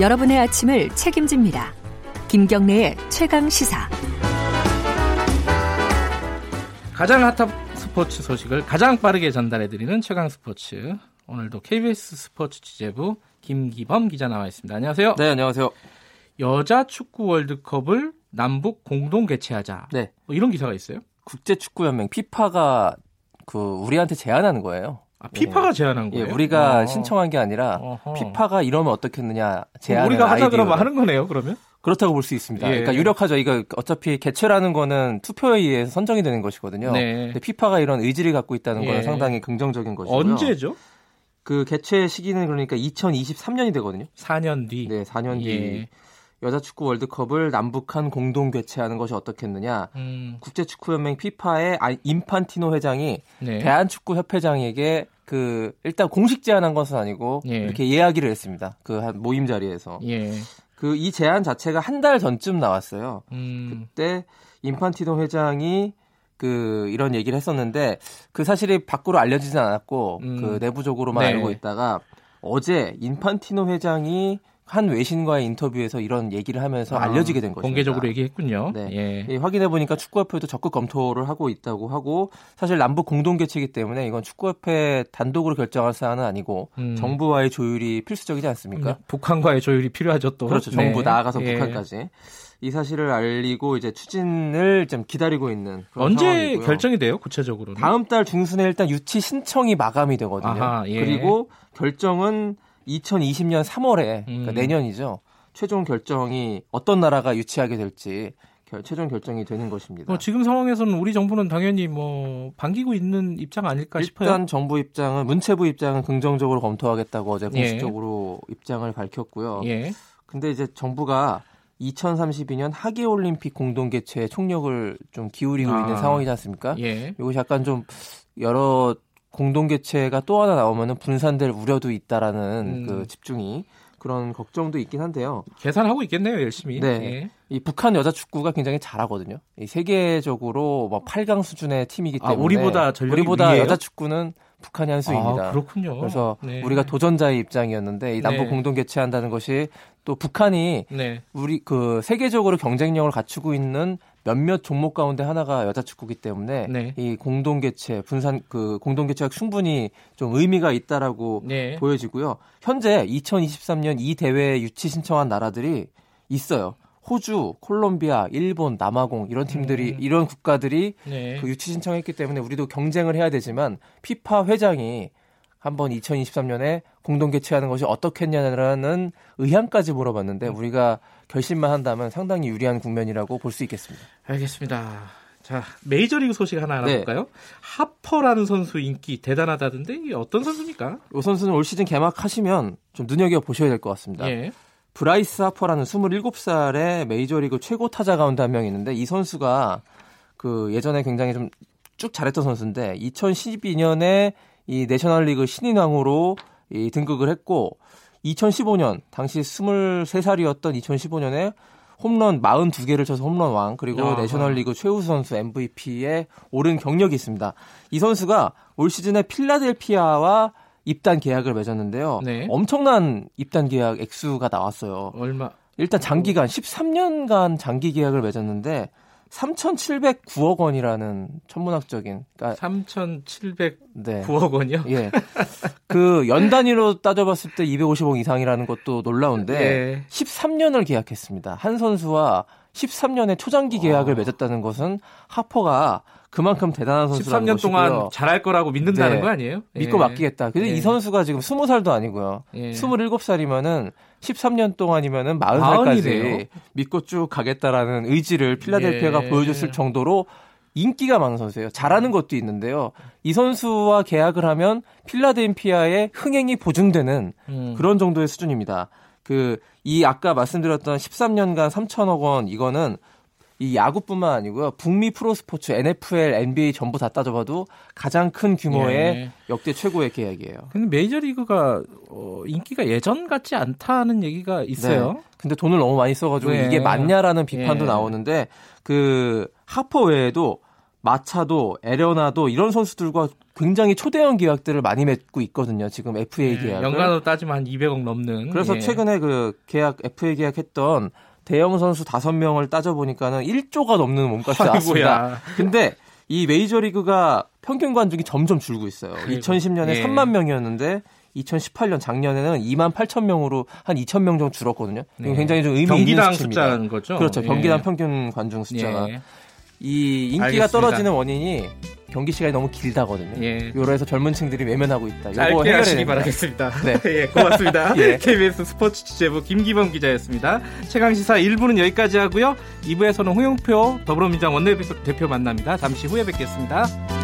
여러분의 아침을 책임집니다. 김경래의 최강 시사. 가장 핫한 스포츠 소식을 가장 빠르게 전달해드리는 최강 스포츠. 오늘도 KBS 스포츠 취재부 김기범 기자 나와 있습니다. 안녕하세요. 네, 안녕하세요. 여자 축구 월드컵을 남북 공동 개최하자. 네. 뭐 이런 기사가 있어요? 국제축구연맹 피파가 그 우리한테 제안하는 거예요. 아, 피파가 제안한 예, 거예요? 우리가 어. 신청한 게 아니라 어허. 피파가 이러면 어떻겠느냐 제안을 우리가 하자. 그러면 하는 거네요. 그러면? 그렇다고 볼 수 있습니다. 예. 그러니까 유력하죠. 이거 어차피 개최라는 거는 투표에 의해서 선정이 되는 것이거든요. 네. 근데 피파가 이런 의지를 갖고 있다는 예. 건 상당히 긍정적인 것이고요. 언제죠? 그 개최 시기는 그러니까 2023년이 되거든요. 4년 뒤. 네, 4년 뒤 예. 여자 축구 월드컵을 남북한 공동 개최하는 것이 어떻겠느냐. 음, 국제 축구 연맹 피파의 아- 인판티노 회장이 네. 대한 축구 협회장에게 그 일단 공식 제안한 것은 아니고 예. 이렇게 이야기를 했습니다. 그 한 모임 자리에서 예. 그이 제안 자체가 한 달 전쯤 나왔어요. 음, 그때 인판티노 회장이 그 이런 얘기를 했었는데 그 사실이 밖으로 알려지진 않았고 음. 그 내부적으로만 네. 알고 있다가 어제 인판티노 회장이 한 외신과의 인터뷰에서 이런 얘기를 하면서 아, 알려지게 된 거죠. 공개적으로 얘기했군요. 네. 예. 예, 확인해 보니까 축구협회도 적극 검토를 하고 있다고 하고 사실 남북 공동 개최이기 때문에 이건 축구협회 단독으로 결정할 사안은 아니고 음. 정부와의 조율이 필수적이지 않습니까? 북한과의 조율이 필요하죠 또. 그렇죠. 네. 정부 나아가서 예. 북한까지 이 사실을 알리고 이제 추진을 좀 기다리고 있는 언제 상황이고요. 결정이 돼요? 구체적으로는? 다음 달 중순에 일단 유치 신청이 마감이 되거든요. 아하, 예. 그리고 결정은 2020년 3월에 그러니까 음. 내년이죠. 최종 결정이 어떤 나라가 유치하게 될지 결- 최종 결정이 되는 것입니다. 뭐 지금 상황에서는 우리 정부는 당연히 뭐 반기고 있는 입장 아닐까 싶어요. 일단 정부 입장은 문체부 입장은 긍정적으로 검토하겠다고 어제 예. 공식적으로 입장을 밝혔고요. 예. 근데 이제 정부가 2032년 하계 올림픽 공동 개최에 총력을 좀 기울이고 아. 있는 상황이지 않습니까? 예. 이것이 약간 좀 여러 공동 개최가 또 하나 나오면은 분산될 우려도 있다라는 음. 그 집중이 그런 걱정도 있긴 한데요. 계산하고 있겠네요, 열심히. 네. 예. 이 북한 여자 축구가 굉장히 잘하거든요. 이 세계적으로 뭐 8강 수준의 팀이기 아, 때문에 우리보다 전력이 우리보다 위에요? 여자 축구는 북한이 한 수입니다. 아, 그렇군요. 그래서 네. 우리가 도전자의 입장이었는데 이 남북 네. 공동 개최한다는 것이 또 북한이 네. 우리 그 세계적으로 경쟁력을 갖추고 있는 몇몇 종목 가운데 하나가 여자 축구기 때문에 네. 이 공동 개최 분산 그 공동 개최가 충분히 좀 의미가 있다라고 네. 보여지고요. 현재 2023년 이 대회에 유치 신청한 나라들이 있어요. 호주, 콜롬비아, 일본, 남아공 이런 팀들이 음. 이런 국가들이 네. 그 유치 신청했기 때문에 우리도 경쟁을 해야 되지만 피파 회장이 한번 2023년에 공동 개최하는 것이 어떻겠냐라는 의향까지 물어봤는데 우리가 결심만 한다면 상당히 유리한 국면이라고 볼 수 있겠습니다. 알겠습니다. 자, 메이저리그 소식 하나 네. 알아볼까요? 하퍼라는 선수 인기 대단하다던데 이게 어떤 선수입니까? 이 선수는 올 시즌 개막하시면 좀 눈여겨 보셔야 될 것 같습니다. 예. 브라이스 하퍼라는 27살의 메이저리그 최고 타자 가운데 한 명 있는데 이 선수가 그 예전에 굉장히 좀 쭉 잘했던 선수인데 2012년에 이 내셔널리그 신인왕으로 이 등극을 했고 2015년 당시 23살이었던 2015년에 홈런 42개를 쳐서 홈런 왕 그리고 아하. 내셔널리그 최우 선수 MVP에 오른 경력이 있습니다. 이 선수가 올 시즌에 필라델피아와 입단 계약을 맺었는데요. 네. 엄청난 입단 계약 액수가 나왔어요. 얼마? 일단 장기간 13년간 장기 계약을 맺었는데 3,709억 원이라는 천문학적인 그러니까 3,709억 네. 원이요? 예. 그 연 단위로 따져봤을 때 250억 이상이라는 것도 놀라운데 예. 13년을 계약했습니다. 한 선수와 13년의 초장기 계약을 맺었다는 것은 하퍼가 그만큼 대단한 선수라는 13년 동안 것이고요. 잘할 거라고 믿는다는 네. 거 아니에요? 믿고 예. 맡기겠다. 근데 예. 이 선수가 지금 20살도 아니고요. 예. 27살이면은 13년 동안이면은 마흔이네요. 40살까지 믿고 쭉 가겠다라는 의지를 필라델피아가 예. 보여줬을 정도로 인기가 많은 선수예요. 잘하는 것도 있는데요. 이 선수와 계약을 하면 필라델피아의 흥행이 보증되는 음. 그런 정도의 수준입니다. 그 이 아까 말씀드렸던 13년간 3천억 원 이거는 이 야구뿐만 아니고요. 북미 프로 스포츠, NFL, NBA 전부 다 따져봐도 가장 큰 규모의 예. 역대 최고의 계약이에요. 근데 메이저리그가 어, 인기가 예전 같지 않다는 얘기가 있어요. 네. 근데 돈을 너무 많이 써가지고 네. 이게 맞냐라는 비판도 예. 나오는데 그 하퍼 외에도 마차도 에레나도 이런 선수들과 굉장히 초대형 계약들을 많이 맺고 있거든요. 지금 FA 네, 계약을. 연간으로 따지면 한 200억 넘는. 그래서 예. 최근에 그 계약 FA 계약했던 대형 선수 5명을 따져 보니까는 1조가 넘는 몸값이 나왔습니다. 근데 이 메이저리그가 평균 관중이 점점 줄고 있어요. 그리고, 2010년에 예. 3만 명이었는데 2018년 작년에는 2만 8천 명으로 한 2천 명 정도 줄었거든요. 네. 굉장히 좀 의미 경기당 있는 수치입니다. 숫자인 거죠. 그렇죠. 예. 경기당 평균 관중 숫자가 예. 이 인기가 알겠습니다. 떨어지는 원인이 경기 시간이 너무 길다거든요. 예. 요래서 젊은 층들이 외면하고 있다. 요거 짧게 해결해야 하시기 됩니다. 바라겠습니다. 네. 예, 고맙습니다. 예. KBS 스포츠 취재부 김기범 기자였습니다. 최강 시사 1부는 여기까지 하고요. 2부에서는 홍영표 더불어민주당 원내대표 만납니다. 잠시 후에 뵙겠습니다.